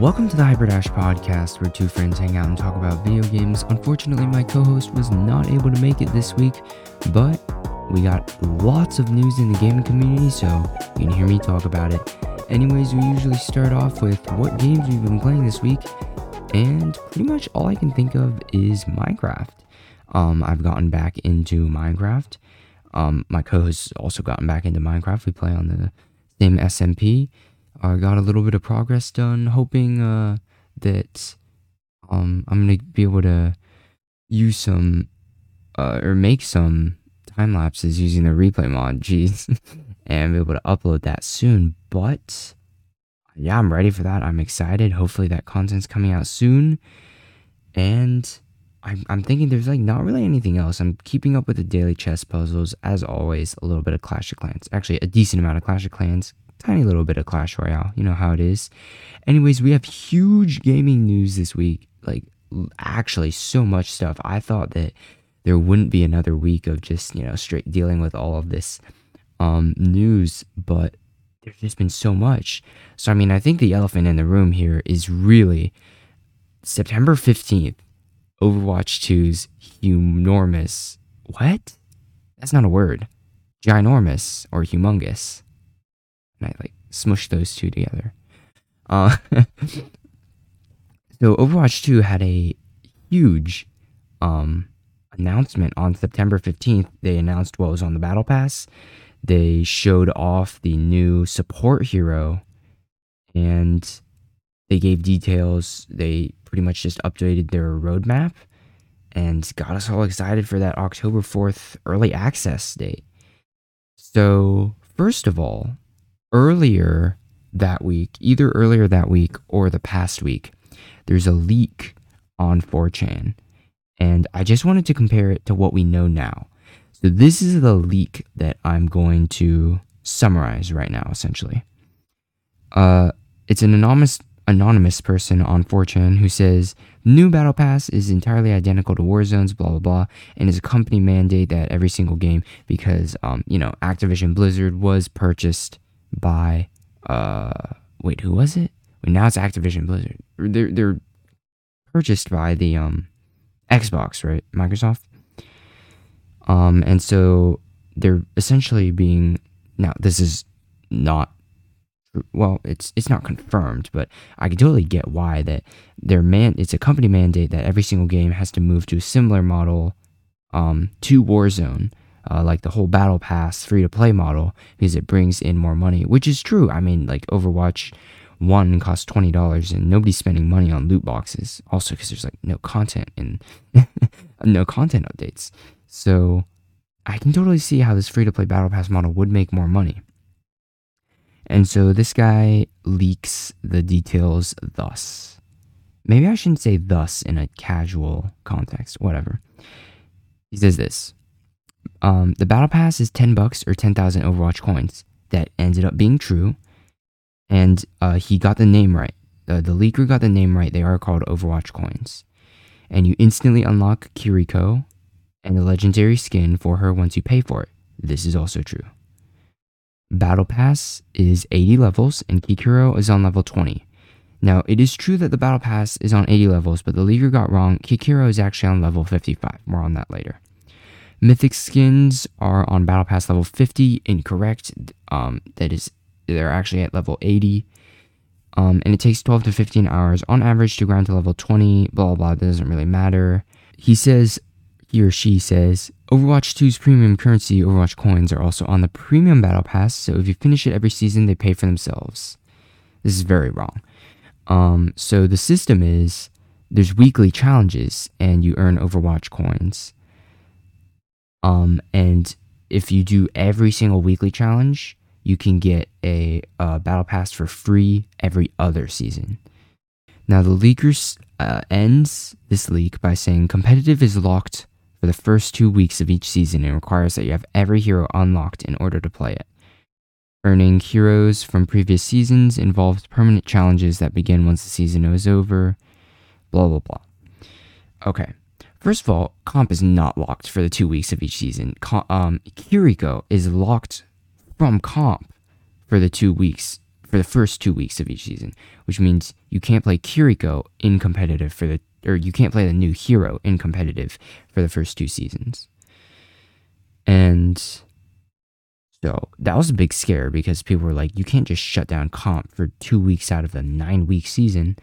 Welcome to the Hyperdash podcast, where two friends hang out and talk about video games. Unfortunately, my co host was not able to make it this week, but we got lots of news in the gaming community, so you can hear me talk about it. Anyways, we usually start off with what games we've been playing this week, and pretty much all I can think of is Minecraft. Um, I've gotten back into Minecraft. Um, my co-host also gotten back into Minecraft. We play on the same SMP. I got a little bit of progress done, hoping uh, that um, I'm gonna be able to use some uh, or make some time lapses using the replay mod. Jeez, and be able to upload that soon. But yeah, I'm ready for that. I'm excited. Hopefully, that content's coming out soon. And I'm, I'm thinking there's like not really anything else. I'm keeping up with the daily chess puzzles as always. A little bit of Clash of Clans, actually a decent amount of Clash of Clans, tiny little bit of Clash Royale. You know how it is. Anyways, we have huge gaming news this week. Like actually so much stuff. I thought that there wouldn't be another week of just you know straight dealing with all of this um, news, but there's just been so much. So I mean, I think the elephant in the room here is really September fifteenth Overwatch 2's enormous. What? That's not a word. Ginormous or humongous. And I like smush those two together. Uh, so Overwatch 2 had a huge um, announcement on September 15th. They announced what was on the Battle Pass. They showed off the new support hero and they gave details. They pretty much just updated their roadmap and got us all excited for that October 4th early access date. So, first of all, earlier that week, either earlier that week or the past week, there's a leak on 4chan. And I just wanted to compare it to what we know now. So, this is the leak that I'm going to summarize right now, essentially. Uh, it's an anonymous anonymous person on 4chan who says new battle pass is entirely identical to Warzone's, blah blah blah, and is a company mandate that every single game because um you know Activision Blizzard was purchased by uh wait who was it? Now it's Activision Blizzard. They're they're purchased by the um Xbox right Microsoft. Um and so they're essentially being now this is not well, it's it's not confirmed, but I can totally get why that their man it's a company mandate that every single game has to move to a similar model um, to Warzone, uh, like the whole Battle Pass free to play model, because it brings in more money, which is true. I mean, like Overwatch one costs twenty dollars, and nobody's spending money on loot boxes. Also, because there's like no content and no content updates, so I can totally see how this free to play Battle Pass model would make more money. And so this guy leaks the details thus. Maybe I shouldn't say thus in a casual context, whatever. He says this um, The battle pass is 10 bucks or 10,000 Overwatch coins. That ended up being true. And uh, he got the name right. Uh, the leaker got the name right. They are called Overwatch coins. And you instantly unlock Kiriko and the legendary skin for her once you pay for it. This is also true. Battle Pass is 80 levels and Kikiro is on level 20. Now, it is true that the Battle Pass is on 80 levels, but the leaker got wrong. Kikiro is actually on level 55. More on that later. Mythic skins are on Battle Pass level 50. Incorrect. Um, that is, they're actually at level 80. Um, and it takes 12 to 15 hours on average to grind to level 20. Blah, blah, blah. That doesn't really matter. He says he or she says Overwatch 2's premium currency, Overwatch coins, are also on the premium battle pass, so if you finish it every season, they pay for themselves. This is very wrong. Um, so the system is there's weekly challenges, and you earn Overwatch coins. Um, and if you do every single weekly challenge, you can get a, a battle pass for free every other season. Now the leakers uh, ends this leak by saying competitive is locked for the first two weeks of each season and requires that you have every hero unlocked in order to play it. Earning heroes from previous seasons involves permanent challenges that begin once the season is over. Blah, blah, blah. Okay. First of all, comp is not locked for the two weeks of each season. Com- um, Kiriko is locked from comp for the two weeks for the first two weeks of each season, which means you can't play Kiriko in competitive for the or you can't play the new hero in competitive for the first two seasons. And so that was a big scare because people were like, you can't just shut down comp for two weeks out of the nine week season.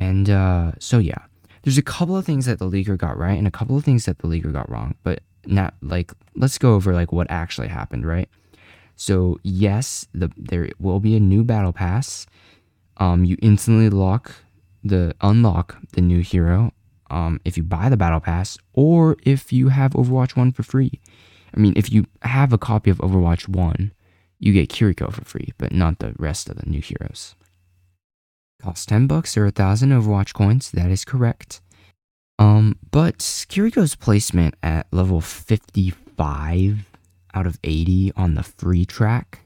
And uh, so, yeah, there's a couple of things that the leaguer got right and a couple of things that the leaguer got wrong. But not like, let's go over like what actually happened, right? So, yes, the, there will be a new battle pass. Um, you instantly lock the unlock the new hero um, if you buy the battle pass or if you have Overwatch 1 for free. I mean, if you have a copy of Overwatch 1, you get Kiriko for free, but not the rest of the new heroes. Cost 10 bucks or a thousand Overwatch coins, that is correct. Um, but Kiriko's placement at level 55 out of 80 on the free track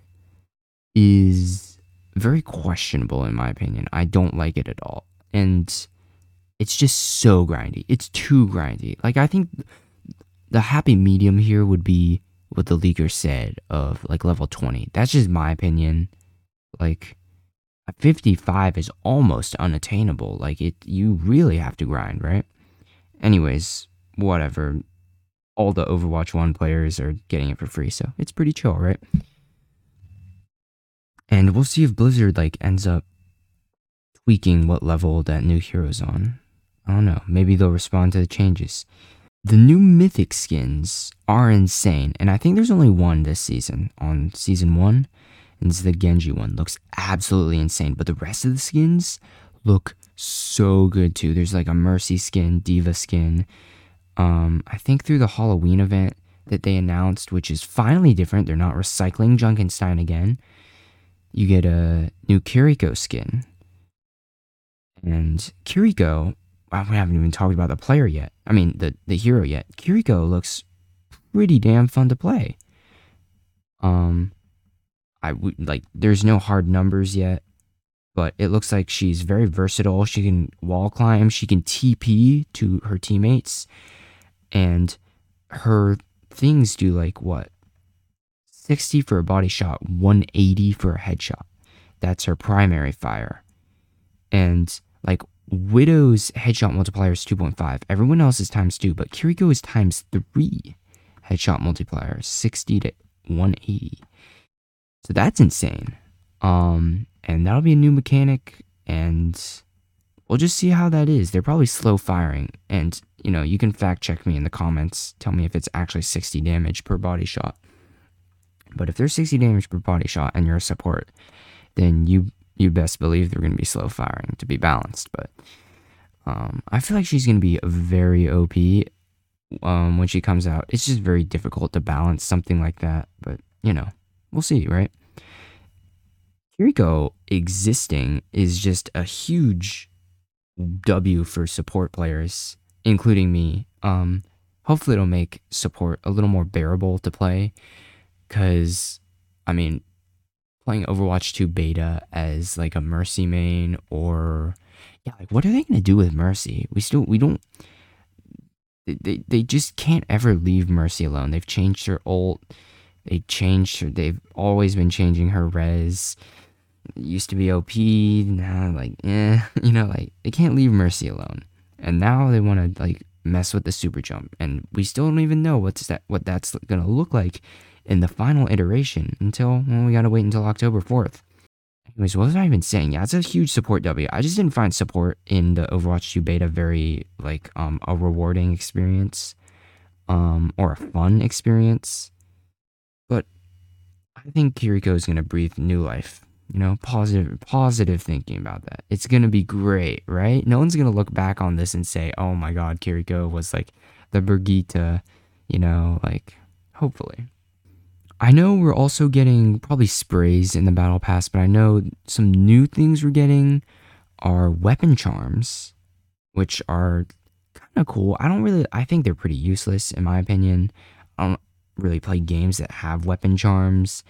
is very questionable in my opinion. I don't like it at all and it's just so grindy. It's too grindy. Like I think the happy medium here would be what the leaker said of like level 20. That's just my opinion. Like 55 is almost unattainable. Like it you really have to grind, right? Anyways, whatever. All the Overwatch 1 players are getting it for free, so it's pretty chill, right? And we'll see if Blizzard like ends up tweaking what level that new hero's on. I don't know. Maybe they'll respond to the changes. The new mythic skins are insane, and I think there's only one this season on season one, and it's the Genji one. Looks absolutely insane, but the rest of the skins look so good too. There's like a Mercy skin, D.Va skin. Um, I think through the Halloween event that they announced, which is finally different. They're not recycling Junkenstein again. You get a new Kiriko skin, and Kiriko, we haven't even talked about the player yet. I mean, the, the hero yet. Kiriko looks pretty damn fun to play. Um, I like, there's no hard numbers yet, but it looks like she's very versatile. She can wall climb, she can TP to her teammates, and her things do like what? 60 for a body shot, 180 for a headshot. That's her primary fire. And like Widow's headshot multiplier is 2.5. Everyone else is times 2, but Kiriko is times 3 headshot multiplier, 60 to 180. So that's insane. Um, and that'll be a new mechanic, and we'll just see how that is. They're probably slow firing, and you know, you can fact check me in the comments. Tell me if it's actually 60 damage per body shot. But if there's 60 damage per body shot and you're a support, then you you best believe they're going to be slow firing to be balanced. But um, I feel like she's going to be very OP um, when she comes out. It's just very difficult to balance something like that. But, you know, we'll see, right? Kiriko existing is just a huge W for support players, including me. Um, hopefully, it'll make support a little more bearable to play. Because, I mean, playing Overwatch 2 beta as like a Mercy main or yeah, like what are they gonna do with Mercy? We still we don't they, they just can't ever leave Mercy alone. They've changed her ult. They changed her. They've always been changing her res. Used to be OP. Now, like, eh, you know, like they can't leave Mercy alone. And now they want to like mess with the super jump, and we still don't even know what's that what that's gonna look like in the final iteration until, well, we gotta wait until October 4th. Anyways, what was I even saying? Yeah, it's a huge support W. I just didn't find support in the Overwatch 2 beta very, like, um, a rewarding experience, um, or a fun experience. I think Kiriko is gonna breathe new life. You know, positive, positive thinking about that. It's gonna be great, right? No one's gonna look back on this and say, "Oh my God, Kiriko was like the Brigitte," you know, like hopefully. I know we're also getting probably sprays in the battle pass, but I know some new things we're getting are weapon charms, which are kind of cool. I don't really, I think they're pretty useless in my opinion. I don't really play games that have weapon charms,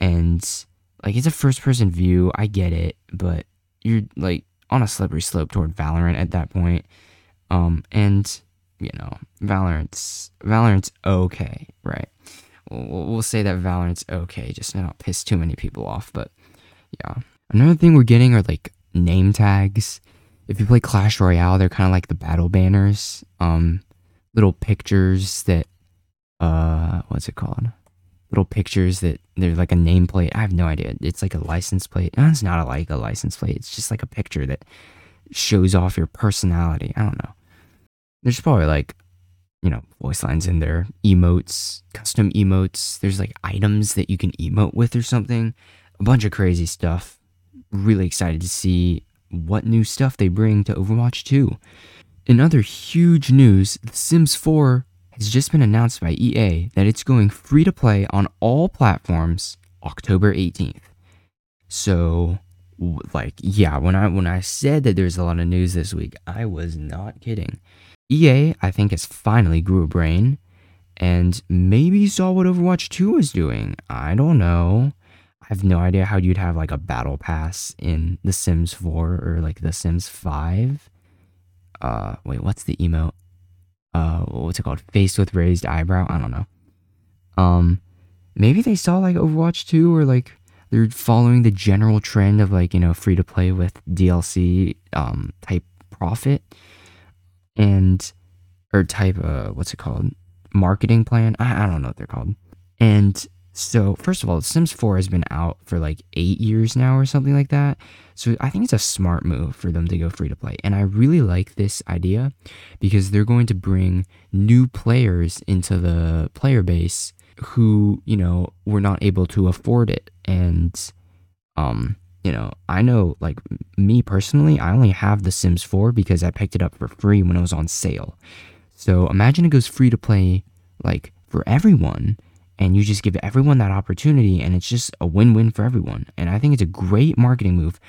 and like it's a first person view. I get it, but you're like on a slippery slope toward Valorant at that point. Um, and you know, Valorant's Valorant's okay, right? we'll, we'll say that Valorant's okay, just not piss too many people off. But Yeah. Another thing we're getting are like name tags. If you play Clash Royale, they're kind of like the battle banners. Um, little pictures that, uh, what's it called? Little pictures that they're like a nameplate. I have no idea. It's like a license plate. No, it's not a, like a license plate. It's just like a picture that shows off your personality. I don't know. There's probably like, you know, voice lines in there, emotes, custom emotes. There's like items that you can emote with or something. A bunch of crazy stuff. Really excited to see what new stuff they bring to Overwatch 2. In other huge news, The Sims 4 has just been announced by EA that it's going free to play on all platforms October 18th. So like yeah, when I when I said that there's a lot of news this week, I was not kidding. EA, I think, has finally grew a brain and maybe saw what Overwatch 2 was doing. I don't know. I have no idea how you'd have like a battle pass in The Sims 4 or like The Sims 5. Uh, wait, what's the emote? Uh, what's it called? Face with raised eyebrow? I don't know. Um, maybe they saw like Overwatch 2 or like they're following the general trend of like, you know, free to play with DLC um type profit and or type uh what's it called? Marketing plan. I, I don't know what they're called. And so, first of all, Sims 4 has been out for like eight years now or something like that. So, I think it's a smart move for them to go free to play. And I really like this idea because they're going to bring new players into the player base who, you know, were not able to afford it. And, um, you know, I know like me personally, I only have The Sims 4 because I picked it up for free when it was on sale. So, imagine it goes free to play like for everyone and you just give everyone that opportunity and it's just a win-win for everyone. And i think it's a great marketing move.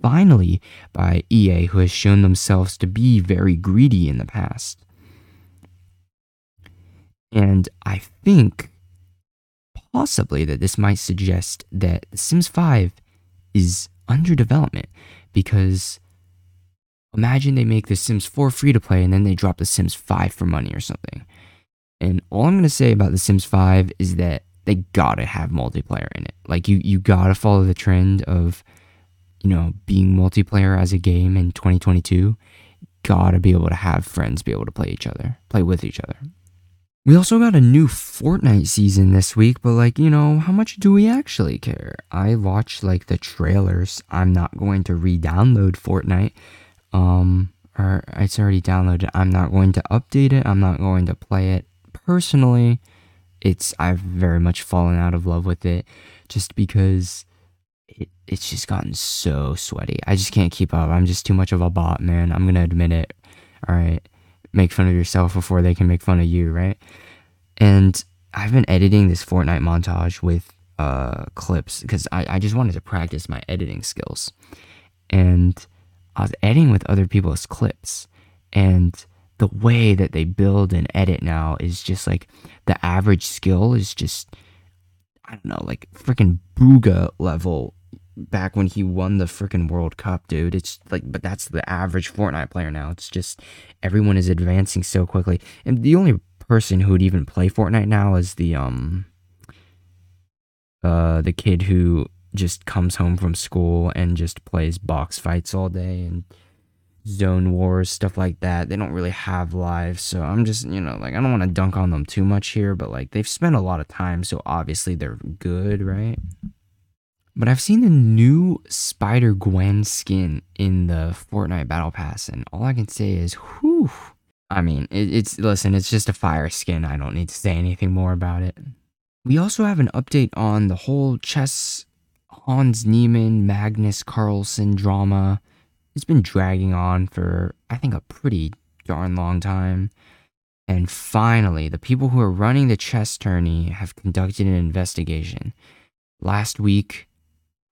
Finally by ea who has shown themselves to be very greedy in the past. And i think possibly that this might suggest that sims 5 is under development because imagine they make the sims 4 free to play and then they drop the sims 5 for money or something and all I'm gonna say about The Sims 5 is that they gotta have multiplayer in it. Like you, you gotta follow the trend of, you know, being multiplayer as a game in 2022. Gotta be able to have friends be able to play each other, play with each other. We also got a new Fortnite season this week, but like, you know, how much do we actually care? I watched like the trailers. I'm not going to re-download Fortnite. Um, or it's already downloaded. I'm not going to update it. I'm not going to play it personally, it's I've very much fallen out of love with it just because it, it's just gotten so sweaty. I just can't keep up. I'm just too much of a bot, man. I'm gonna admit it. All right, make fun of yourself before they can make fun of you, right? And I've been editing this Fortnite montage with uh clips because I, I just wanted to practice my editing skills. And I was editing with other people's clips and the way that they build and edit now is just like the average skill is just I don't know, like freaking Bugha level back when he won the freaking World Cup, dude. It's like but that's the average Fortnite player now. It's just everyone is advancing so quickly. And the only person who would even play Fortnite now is the um uh the kid who just comes home from school and just plays box fights all day and zone wars, stuff like that. They don't really have lives. So I'm just, you know, like I don't want to dunk on them too much here, but like they've spent a lot of time, so obviously they're good, right? But I've seen the new Spider Gwen skin in the Fortnite Battle Pass, and all I can say is, whew. I mean, it, it's, listen, it's just a fire skin. I don't need to say anything more about it. We also have an update on the whole chess Hans Niemann, Magnus Carlsen drama it's been dragging on for, I think, a pretty darn long time. And finally, the people who are running the chess tourney have conducted an investigation. Last week,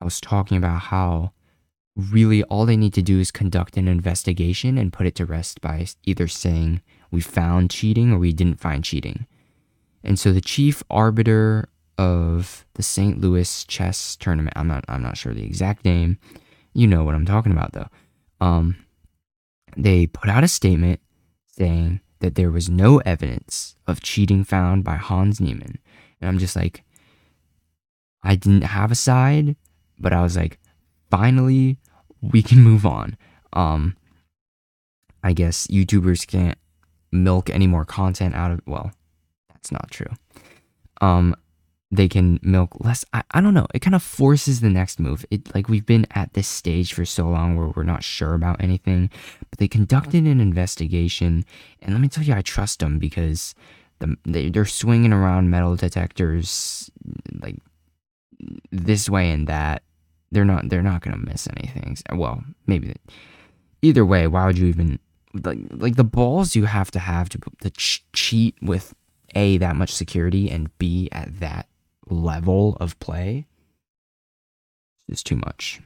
I was talking about how really all they need to do is conduct an investigation and put it to rest by either saying we found cheating or we didn't find cheating. And so the chief arbiter of the St. Louis chess tournament, I'm not I'm not sure the exact name. You know what I'm talking about though um, they put out a statement saying that there was no evidence of cheating found by Hans Niemann. And I'm just like, I didn't have a side, but I was like, finally we can move on. Um, I guess YouTubers can't milk any more content out of. Well, that's not true. Um, they can milk less. I, I don't know. It kind of forces the next move. It like we've been at this stage for so long where we're not sure about anything, but they conducted an investigation, and let me tell you, I trust them because the they, they're swinging around metal detectors like this way and that. They're not. They're not gonna miss anything. Well, maybe. Either way, why would you even like like the balls you have to have to to ch- cheat with a that much security and b at that level of play is too much.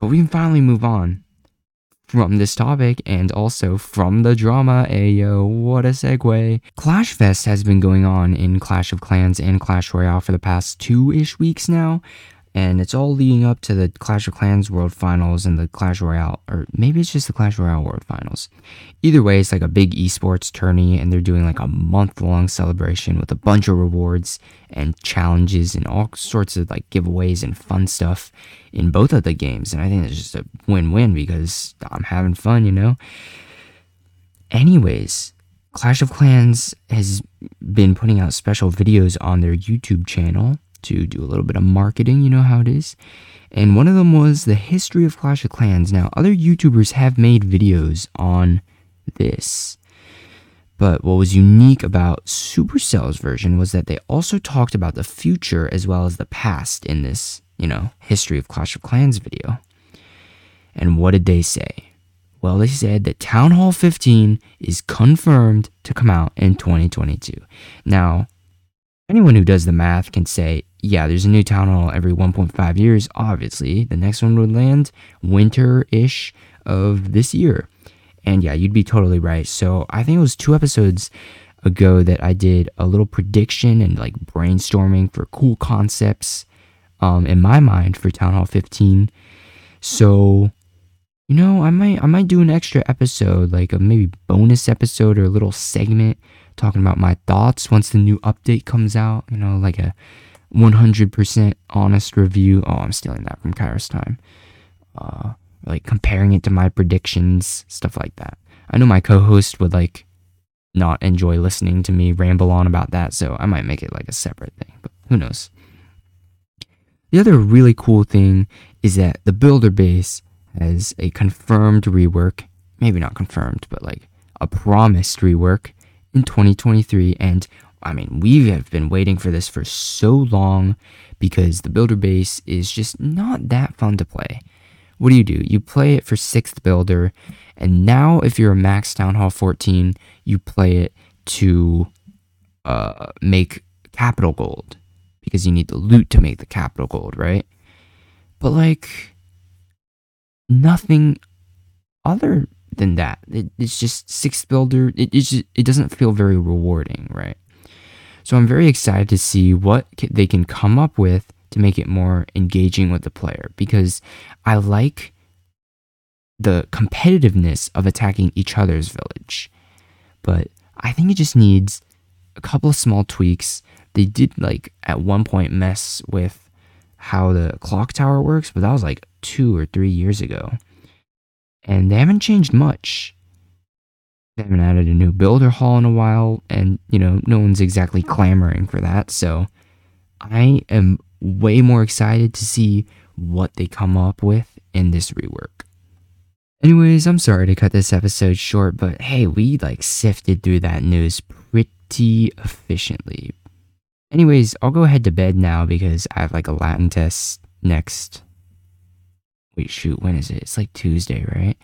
But we can finally move on from this topic and also from the drama. Ayo, what a segue. Clash Fest has been going on in Clash of Clans and Clash Royale for the past two ish weeks now and it's all leading up to the Clash of Clans World Finals and the Clash Royale, or maybe it's just the Clash Royale World Finals. Either way, it's like a big esports tourney, and they're doing like a month long celebration with a bunch of rewards and challenges and all sorts of like giveaways and fun stuff in both of the games. And I think it's just a win win because I'm having fun, you know? Anyways, Clash of Clans has been putting out special videos on their YouTube channel to do a little bit of marketing, you know how it is. And one of them was the history of Clash of Clans. Now, other YouTubers have made videos on this. But what was unique about Supercell's version was that they also talked about the future as well as the past in this, you know, history of Clash of Clans video. And what did they say? Well, they said that Town Hall 15 is confirmed to come out in 2022. Now, anyone who does the math can say yeah, there's a new town hall every 1.5 years. Obviously, the next one would land winter ish of this year. And yeah, you'd be totally right. So I think it was two episodes ago that I did a little prediction and like brainstorming for cool concepts um, in my mind for Town Hall 15. So, you know, I might I might do an extra episode, like a maybe bonus episode or a little segment talking about my thoughts once the new update comes out. You know, like a 100% honest review. Oh, I'm stealing that from Kairos Time. Uh, like comparing it to my predictions, stuff like that. I know my co-host would like not enjoy listening to me ramble on about that, so I might make it like a separate thing, but who knows. The other really cool thing is that the builder base has a confirmed rework, maybe not confirmed, but like a promised rework in 2023 and I mean, we have been waiting for this for so long because the builder base is just not that fun to play. What do you do? You play it for 6th builder, and now if you're a max Town Hall 14, you play it to uh, make capital gold because you need the loot to make the capital gold, right? But like, nothing other than that. It, it's just 6th builder. It, just, it doesn't feel very rewarding, right? So I'm very excited to see what they can come up with to make it more engaging with the player because I like the competitiveness of attacking each other's village. But I think it just needs a couple of small tweaks. They did like at one point mess with how the clock tower works, but that was like 2 or 3 years ago. And they haven't changed much. They haven't added a new builder hall in a while, and you know, no one's exactly clamoring for that. So I am way more excited to see what they come up with in this rework. Anyways, I'm sorry to cut this episode short, but hey, we like sifted through that news pretty efficiently. Anyways, I'll go ahead to bed now because I have like a Latin test next. Wait, shoot, when is it? It's like Tuesday, right?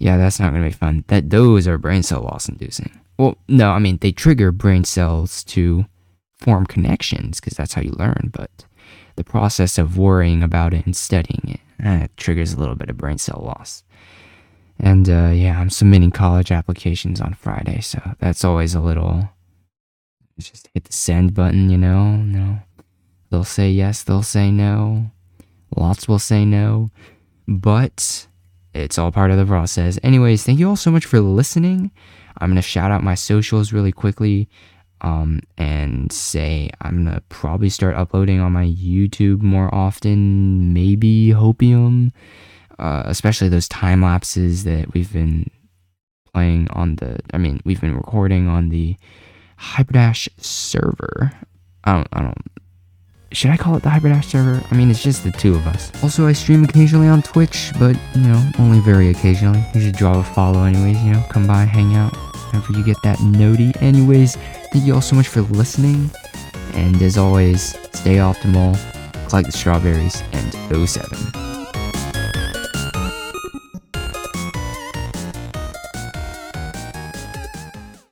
Yeah, that's not going to be fun. That those are brain cell loss inducing. Well, no, I mean they trigger brain cells to form connections because that's how you learn. But the process of worrying about it and studying it eh, triggers a little bit of brain cell loss. And uh, yeah, I'm submitting college applications on Friday, so that's always a little. Just hit the send button, you know. No, they'll say yes, they'll say no. Lots will say no, but it's all part of the process. Anyways, thank you all so much for listening. I'm going to shout out my socials really quickly. um, and say I'm gonna probably start uploading on my YouTube more often. Maybe Hopium, uh, especially those time lapses that we've been playing on the. I mean, we've been recording on the Hyperdash server. I don't. I don't. Should I call it the Hyperdash server? I mean, it's just the two of us. Also, I stream occasionally on Twitch, but you know, only very occasionally. You should draw a follow, anyways. You know, come by, hang out whenever you get that noti. Anyways, thank you all so much for listening. And as always, stay optimal, collect the strawberries, and 07.